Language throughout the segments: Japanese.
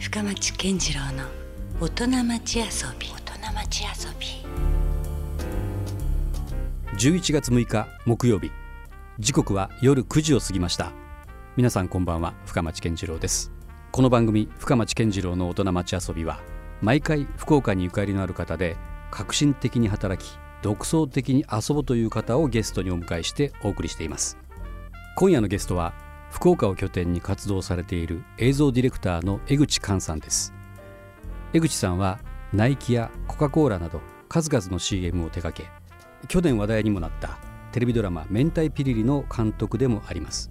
深町健次郎の大人町遊び。大人町遊び。11月6日木曜日。時刻は夜9時を過ぎました。皆さんこんばんは。深町健次郎です。この番組深町健次郎の大人町遊びは毎回福岡にゆかりのある方で革新的に働き独創的に遊ぶという方をゲストにお迎えしてお送りしています。今夜のゲストは福岡を拠点に活動されている映像ディレクターの江口寛さんです。江口さんはナイキやコカ・コーラなど数々の CM を手掛け去年話題にもなったテレビドラマ「明太ピリリ」の監督でもあります。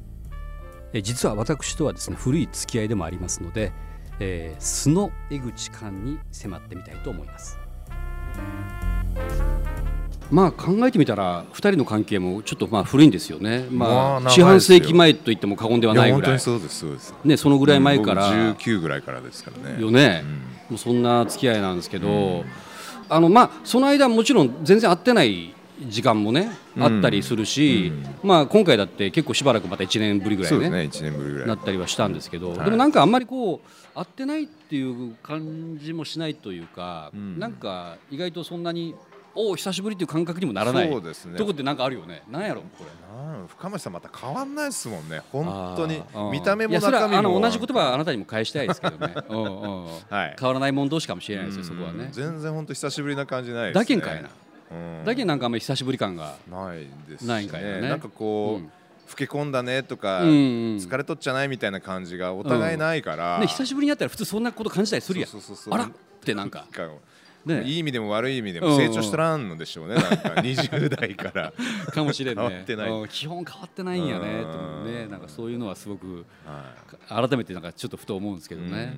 実は私とはですね古い付き合いでもありますので、えー、素の江口寛に迫ってみたいと思います。まあ考えてみたら2人の関係もちょっとまあ古いんですよね、まあ、四半世紀前と言っても過言ではないぐらい。そうですそうです。ね、そのぐらい前から、うん、19ぐらいからですからね。よね、うん、もうそんな付き合いなんですけど、うん、あのまあその間もちろん全然会ってない時間もね、あったりするし、まあ今回だって結構しばらくまた1年ぶりぐらいねね1年ぶりぐらい。なったりはしたんですけど、でもなんかあんまりこう会ってないっていう感じもしないというか、なんか意外とそんなにおお久しぶりっていう感覚にもならないそうですね。とこってなんかあるよね。なんやろこれ。深町さんまた変わんないですもんね。本当に見た目も中身も。あの同じ言葉あなたにも返したいですけどね。はい、変わらないもん同士かもしれないですよそこはね。全然本当久しぶりな感じないですね。だけんかいな。だけなんかあんまり久しぶり感が。ないですないんかいね。なんかこう、老け込んだねとか、疲れとっちゃないみたいな感じがお互いないから、ね、久しぶりに会ったら普通そんなこと感じたりするやん。あらってなんかね、いい意味でも悪い意味でも成長しとらんのでしょうね、なんか 20代から。かもしれんね。基本変わってないんやね。とね。なんかそういうのはすごく、改めてなんかちょっとふと思うんですけどね、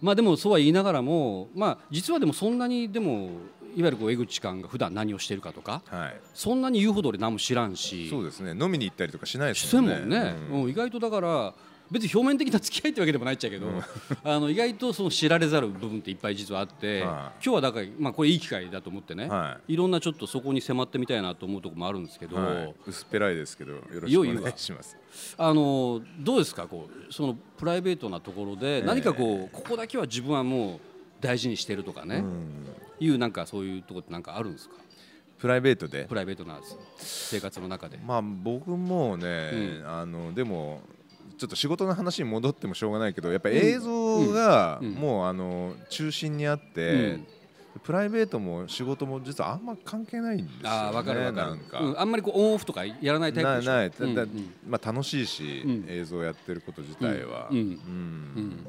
まあでもそうは言いながらもまあ実はでもそんなにでもいわゆるこう江口館が普段何をしてるかとか、はい、そんなに言うほど俺何も知らんし。そうですね。飲みに行ったりとかしないですもんね。もんね、うん、意外とだから別に表面的な付き合いってわけでもないっちゃうけど、うん、あの意外とその知られざる部分っていっぱい実はあって、はい、今日はだから、まあ、これいい機会だと思ってね、はい、いろんなちょっとそこに迫ってみたいなと思うところもあるんですけど、はい、薄っぺらいですけどよろしくお願いします。あのどうですかこうそのプライベートなところで何かこう、ここだけは自分はもう大事にしてるとかね、うん、いうなんかそういうところってなんかあるんですか？プライベートで？プライベートな生活の中で。まあ僕もね、うん、あのでもちょっと仕事の話に戻ってもしょうがないけどやっぱ映像がもうあの中心にあって、プライベートも仕事も実はあんま関係ないんですよ、ね、あ分かる分かる。なんか、うん、あんまりこうオンオフとかやらないタイプでしょ？ないない、うんうん、まあ、楽しいし、うん、映像やってること自体は。うん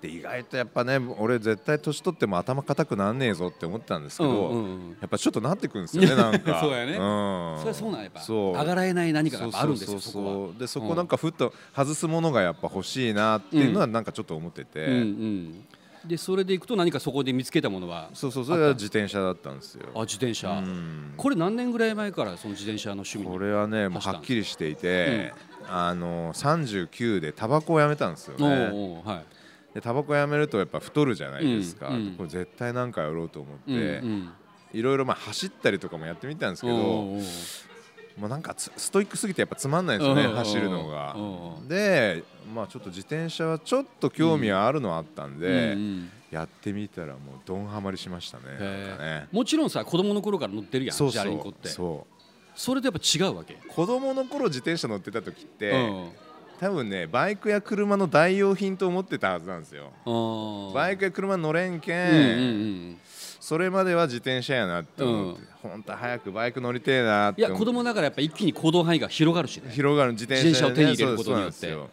で意外とやっぱね俺絶対年取っても頭固くなんねえぞって思ったんですけど、うんうんうん、やっぱちょっとなってくるんですよね なんか。そうやね、うん、それはそうなんやっぱ。上がらえない何かがあるんですよそこでそこなんかふっと外すものがやっぱ欲しいなっていうのはなんかちょっと思ってて、うんうん。でそれでいくと何かそこで見つけたものは？そうそうそれは自転車だったんですよ。あ自転車、これ何年ぐらい前からその自転車の趣味これはねもうはっきりしていて、うん、あの39でタバコをやめたんですよね。はいでタバコやめるとやっぱ太るじゃないですか、うん、これ絶対何かやろうと思って、いろいろまあ走ったりとかもやってみたんですけどもうなんかストイックすぎてやっぱつまんないですよね走るのが。でまあちょっと自転車はちょっと興味はあるのはあったんで、やってみたらもうどんはまりしましたねね。もちろんさ子供の頃から乗ってるやんそうそう。そう。それとやっぱ違うわけ？子供の頃自転車乗ってた時って、多分ねバイクや車の代用品と思ってたはずなんですよ。バイクや車乗れんけん、うんうんうん、それまでは自転車やなって思って、うん、本当早くバイク乗りてえなっていや子供ながらやっぱ一気に行動範囲が広がるしね。広がる。自転車、ね,、を手に入れることによって。と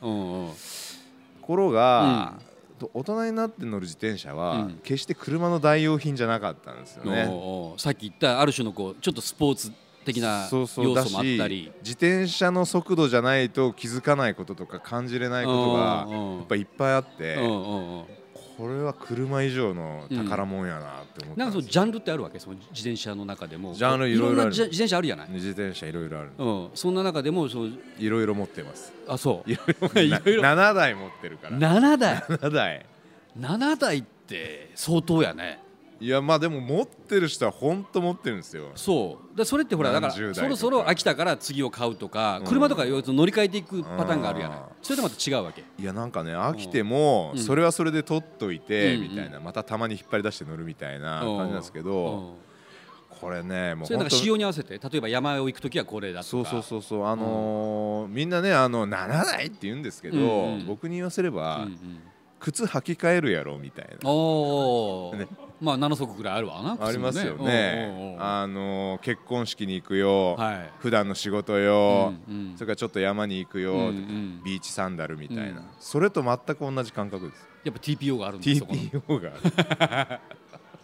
ころが、うん、大人になって乗る自転車は、決して車の代用品じゃなかったんですよね、さっき言ったある種のこうちょっとスポーツ的な要素もあったり。自転車の速度じゃないと気づかないこととか感じれないことがやっぱいっぱいあってこれは車以上の宝物やなって思って、なんかそのジャンルってあるわけ？その自転車の中でも。ジャンルいろいろある。自転車あるじゃない？自転車いろいろある、うん、そんな中でもそのいろいろ持ってます。あそう。いろいろ 7台持ってるから。7台？7台。7台って相当やねいやまあでも持ってる人は本当持ってるんですよ。そう。でそれってほらだからそろそろ飽きたから次を買うとか、うん、車とか乗り換えていくパターンがあるやない、それとまた違うわけ。いやなんかね飽きてもそれはそれで取っといてみたいな、またたまに引っ張り出して乗るみたいな感じなんですけど、これねもうそれなんか仕様に合わせて例えば山を行く時はこれだとか。そうそうそうそうあのーうん、みんなねあのならないって言うんですけど、うんうん、僕に言わせれば、うんうん、靴履き替えるやろみたいな。おお、ね、まあ7足ぐらいあるわな、ありますよね。あのー、結婚式に行くよ、はい、普段の仕事よ、うんうん、それからちょっと山に行くよ、うんうん、ビーチサンダルみたいな、うん、それと全く同じ感覚です。やっぱ TPO があるんです TPO があ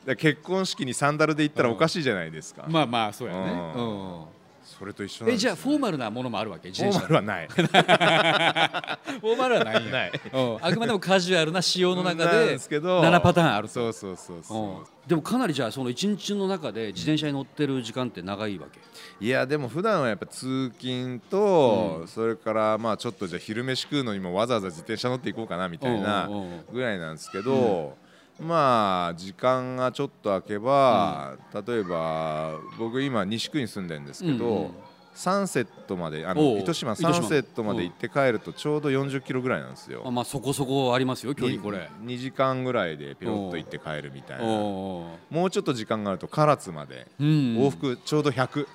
る。結婚式にサンダルで行ったらおかしいじゃないですか、まあまあそうやね、うんそれと一緒えじゃあフォーマルなものもあるわけ？フォーマルはない。フォーマルはない ない、あくまでもカジュアルな仕様の中で7パターンあるそうそうそうそう。でもかなりじゃあその一日の中で自転車に乗ってる時間って長いわけ？いやでも普段はやっぱ通勤と、それからまあちょっとじゃあ昼飯食うのにもわざわざ自転車乗っていこうかなみたいなぐらいなんですけど、まあ時間がちょっと空けば、うん、例えば僕今西区に住んでるんですけど、サンセットまであの糸島サンセットまで行って帰るとちょうど40キロぐらいなんですよ。あまあそこそこありますよ距離これ。2, 2時間ぐらいでピロッと行って帰るみたいな。もうちょっと時間があると唐津まで、往復ちょうど100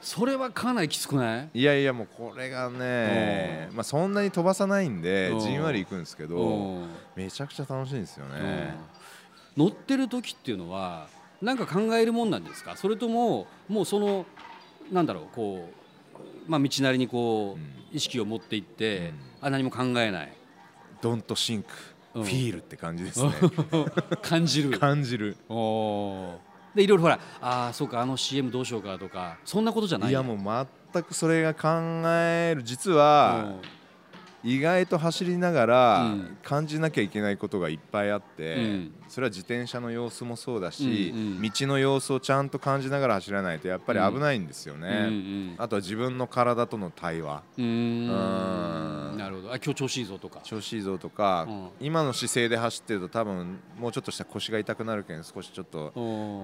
それはかなりきつくない？いやいやもうこれがね、まあ、そんなに飛ばさないんでじんわりいくんですけどめちゃくちゃ楽しいんですよね。乗ってる時っていうのは何か考えるもんなんですか？それとももうそのなんだろうこう、まあ、道なりにこう、意識を持っていって、あ何も考えない？ドントシンクフィールって感じですね。感じる。感じる。おでいろいろほらああそうかあの CM どうしようかとかそんなことじゃないいやもう全くそれが考える。実は意外と走りながら感じなきゃいけないことがいっぱいあって、うん、それは自転車の様子もそうだし、うんうん、道の様子をちゃんと感じながら走らないとやっぱり危ないんですよね、うんうん、あとは自分の体との対話。なるほど。あ今日調子いいぞとか。調子いいぞとか、うん、今の姿勢で走ってると多分もうちょっとした腰が痛くなるけん少しちょっと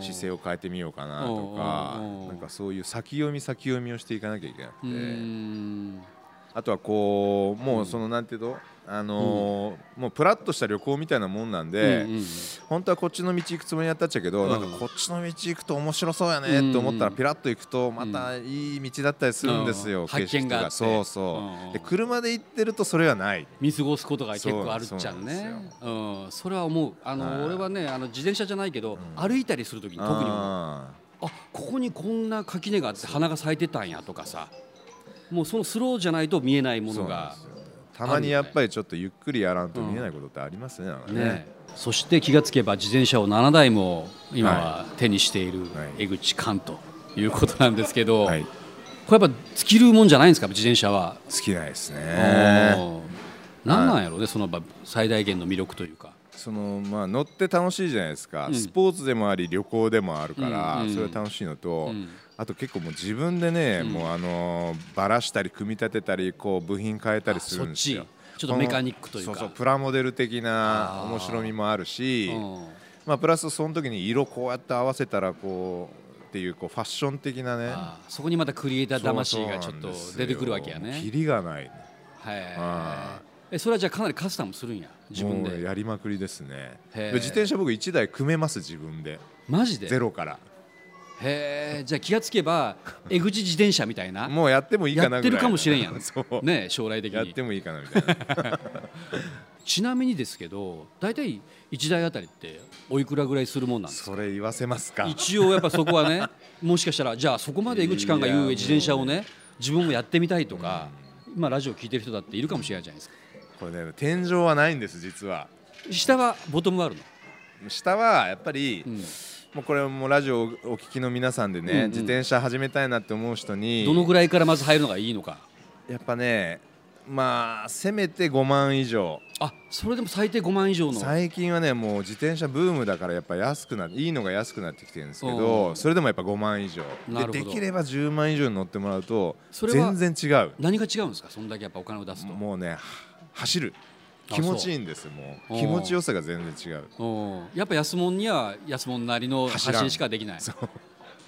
姿勢を変えてみようかなとかなんかそういう先読み先読みをしていかなきゃいけなくて。あとはこうもうそのなんていうと、あのー、もうプラッとした旅行みたいなもんなんで、うんうん、本当はこっちの道行くつもりやったっちゃけど、うん、なんかこっちの道行くと面白そうやねって思ったらピラッと行くとまたいい道だったりするんですよ、うん、発見がそうそう、で車で行ってるとそれはない。見過ごすことが結構あるっちゃうね。うん、それは思う。あの、はい、俺はねあの自転車じゃないけど、歩いたりする時に特にあここにこんな垣根があって花が咲いてたんやとかさもうそのスローじゃないと見えないものがたまにやっぱりちょっとゆっくりやらんと見えないことってありますねうん、ね。そして気がつけば自転車を7台も今は手にしている江口寛ということなんですけど、はい、これやっぱ尽きるもんじゃないんですか？自転車は。尽きないですね。何なんやろうねその最大限の魅力というか。そのまあ乗って楽しいじゃないですか、うん、スポーツでもあり旅行でもあるから、それは楽しいのと、うん、あと結構もう自分でね、うん、もうあのばらしたり組み立てたりこう部品変えたりするんですよ。ち。ょっとメカニックというか。そうそうプラモデル的な面白みもあるしまあ、プラスその時に色こうやって合わせたらこうっていうこうファッション的なね。そこにまたクリエイター魂がちょっと出てくるわけやね。キリがない、はい。えそれはじゃあかなりカスタムするんや自分で。やりまくりですね。自転車僕1台組めます自分で。マジで？ゼロからへえじゃあ気がつけば江口自転車みたいな。もうやってもいいかなやってるかもしれんやん。ね将来的に。やってもいいかなみたいな。ちなみにですけど大体1台あたりっておいくらぐらいするもんなんですか？それ言わせますか。一応やっぱそこはねもしかしたらじゃあそこまで江口館が言う自転車をね自分もやってみたいとか、今ラジオ聞いてる人だっているかもしれないじゃないですか。これね天井はないんです実は。下はボトムはあるの？下はやっぱり、うんもうこれもラジオお聞きの皆さんでね、うんうん、自転車始めたいなって思う人にどのぐらいからまず入るのがいいのか？やっぱねまあせめて5万以上。あそれでも最低5万以上の。最近はねもう自転車ブームだからやっぱ安くなっていいのが安くなってきてるんですけどそれでもやっぱ5万以上。でできれば10万以上に乗ってもらうと全然違う。何が違うんですか？そんだけやっぱお金を出すと。もうね走る気持ちいいんですもう。気持ちよさが全然違う。やっぱ安物には安物なりの走りしかできない。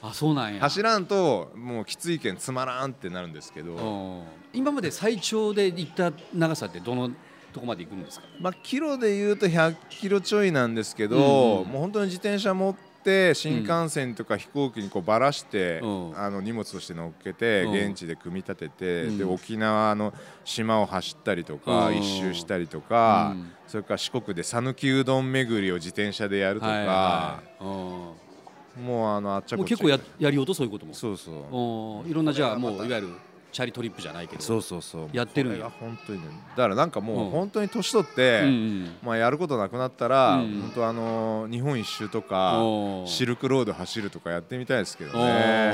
あそうなんや。走らんともうきついけんつまらんってなるんですけど。今まで最長で行った長さってどのとこまで行くんですか、まあ、キロでいうと100キロちょいなんですけど、うんうん、もう本当に自転車持って新幹線とか飛行機にこうばらして、うん、あの荷物として乗っけて、現地で組み立てて、うん、で沖縄の島を走ったりとか、一周したりとか、それから四国で讃岐うどん巡りを自転車でやるとか。もうあのあっちゃこっちゃ。結構ややりようとそういうことも。そうそう。いろんなじゃあもういわゆるチャリトリップじゃないけどそうそうそう。やってるんや。本当にね。だからなんかもう本当に年取って、うん、まあやることなくなったら、うん、本当あの日本一周とかシルクロード走るとかやってみたいですけどね、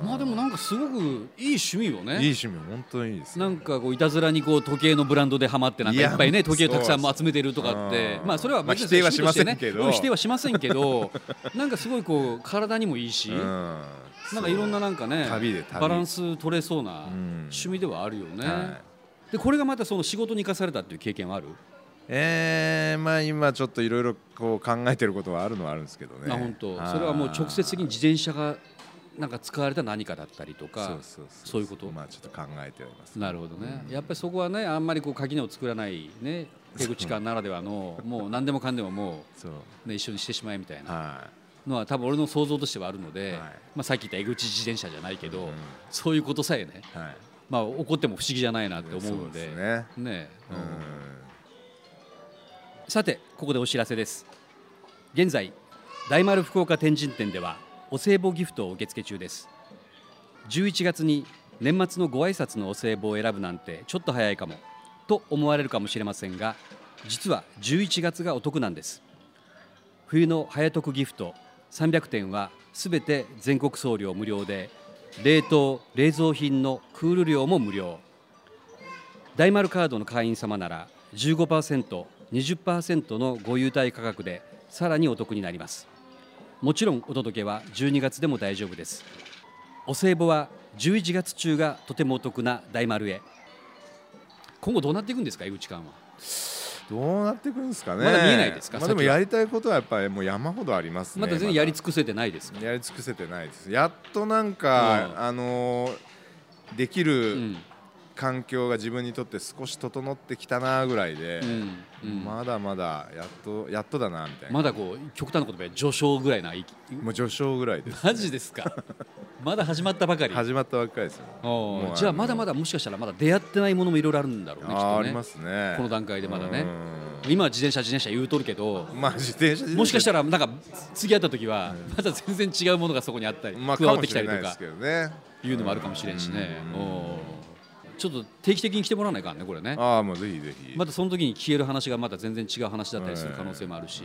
うん、まあでもなんかすごくいい趣味よね。いい趣味本当にいいです、ね、なんかこういたずらにこう時計のブランドではまってなんかいっぱいね時計たくさんも集めてるとかって。まあそれは、まあ、否定はしませんけど、否定はしませんけどなんかすごいこう体にもいいし、なんかいろんななんかねバランス取れそうな趣味ではあるよね、はい、でこれがまたその仕事に生かされたっていう経験はある？えー、まあ今ちょっといろいろこう考えてることはあるのはあるんですけどね。あ本当。それはもう直接的に自転車がなんか使われた何かだったりとか、そういうこと？まあちょっと考えております、なるほどね。うん、やっぱりそこはねあんまりこう垣根を作らないね 手口感ならではのもう何でもかんでももう。ね一緒にしてしまえみたいな。はいのは多分俺の想像としてはあるので、はい、まあ、さっき言った江口自転車じゃないけど、うん、そういうことさえね、はい、まあ、起こっても不思議じゃないなって思うので。ね。ね、うん、さてここでお知らせです。現在大丸福岡天神店ではお歳暮ギフトを受付中です。11月に年末のご挨拶のお歳暮を選ぶなんてちょっと早いかもと思われるかもしれませんが実は11月がお得なんです。冬の早得ギフト300点はすべて全国送料無料で冷凍冷蔵品のクール料も無料。大丸カードの会員様なら 15%20% のご優待価格でさらにお得になります。もちろんお届けは12月でも大丈夫です。お歳暮は11月中がとてもお得な大丸へ。今後どうなっていくんですか井口館は？どうなっていくんですかね。まだ見えないですか。まあでもやりたいことはやっぱりもう山ほどありますね。まだ全然やり尽くせてないですやり尽くせてないです。やっとなんか、うん、あのできる環境が自分にとって少し整ってきたなぐらいで、うんうん、まだまだやっとやっとだなみたいな。まだこう極端なことで序章ぐらいな。もう序章ぐらいです、ね、マジですか？まだ始まったばかり。始まったばっかりですよ。じゃあまだまだもしかしたらまだ出会ってないものもいろいろあるんだろうねあありますね。この段階でまだね。今は自転車自転車言うとるけどまあ自転車もしかしたらなんか次会った時はまだ全然違うものがそこにあったり加わってきたりとかいうのもあるかもしれんしね。ちょっと定期的に来てもらわないかんねこれね。ああもうぜひぜひ。またその時に消える話がまた全然違う話だったりする可能性もあるし、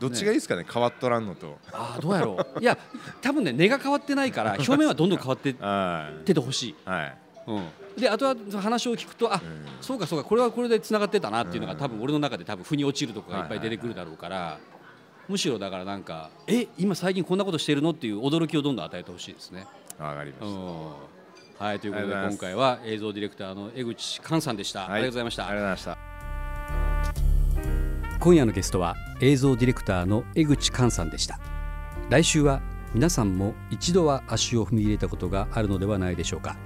どっちがいいですかね変わっとらんのと。ああどうやろう。いや多分ね根が変わってないから 表面はどんどん変わってっててほしい、はい。うん、であとは話を聞くとあ、うん、そうかそうかこれはこれでつながってたなっていうのが多分俺の中で多分腑に落ちるとこがいっぱい出てくるだろうから、むしろだからなんかえ今最近こんなことしてるのっていう驚きをどんどん与えてほしいですね。わかりました、はいということで今回は映像ディレクターの江口寛さんでした、はい、ありがとうございました。ありがとうございました今夜のゲストは映像ディレクターの江口寛さんでした。来週は皆さんも一度は足を踏み入れたことがあるのではないでしょうか。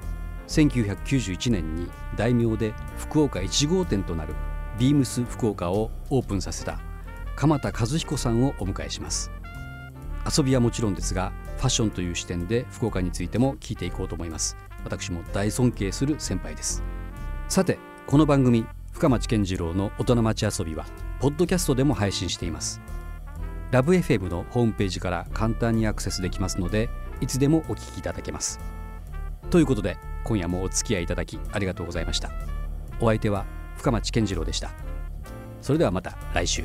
1991年に大名で福岡1号店となるビームス福岡をオープンさせた鎌田和彦さんをお迎えします。遊びはもちろんですがファッションという視点で福岡についても聞いていこうと思います。私も大尊敬する先輩です。さてこの番組深町健次郎の大人町遊びはポッドキャストでも配信しています。ラブ f m のホームページから簡単にアクセスできますのでいつでもお聞きいただけます。ということで今夜もお付き合いいただきありがとうございました。お相手は深町健次郎でした。それではまた来週。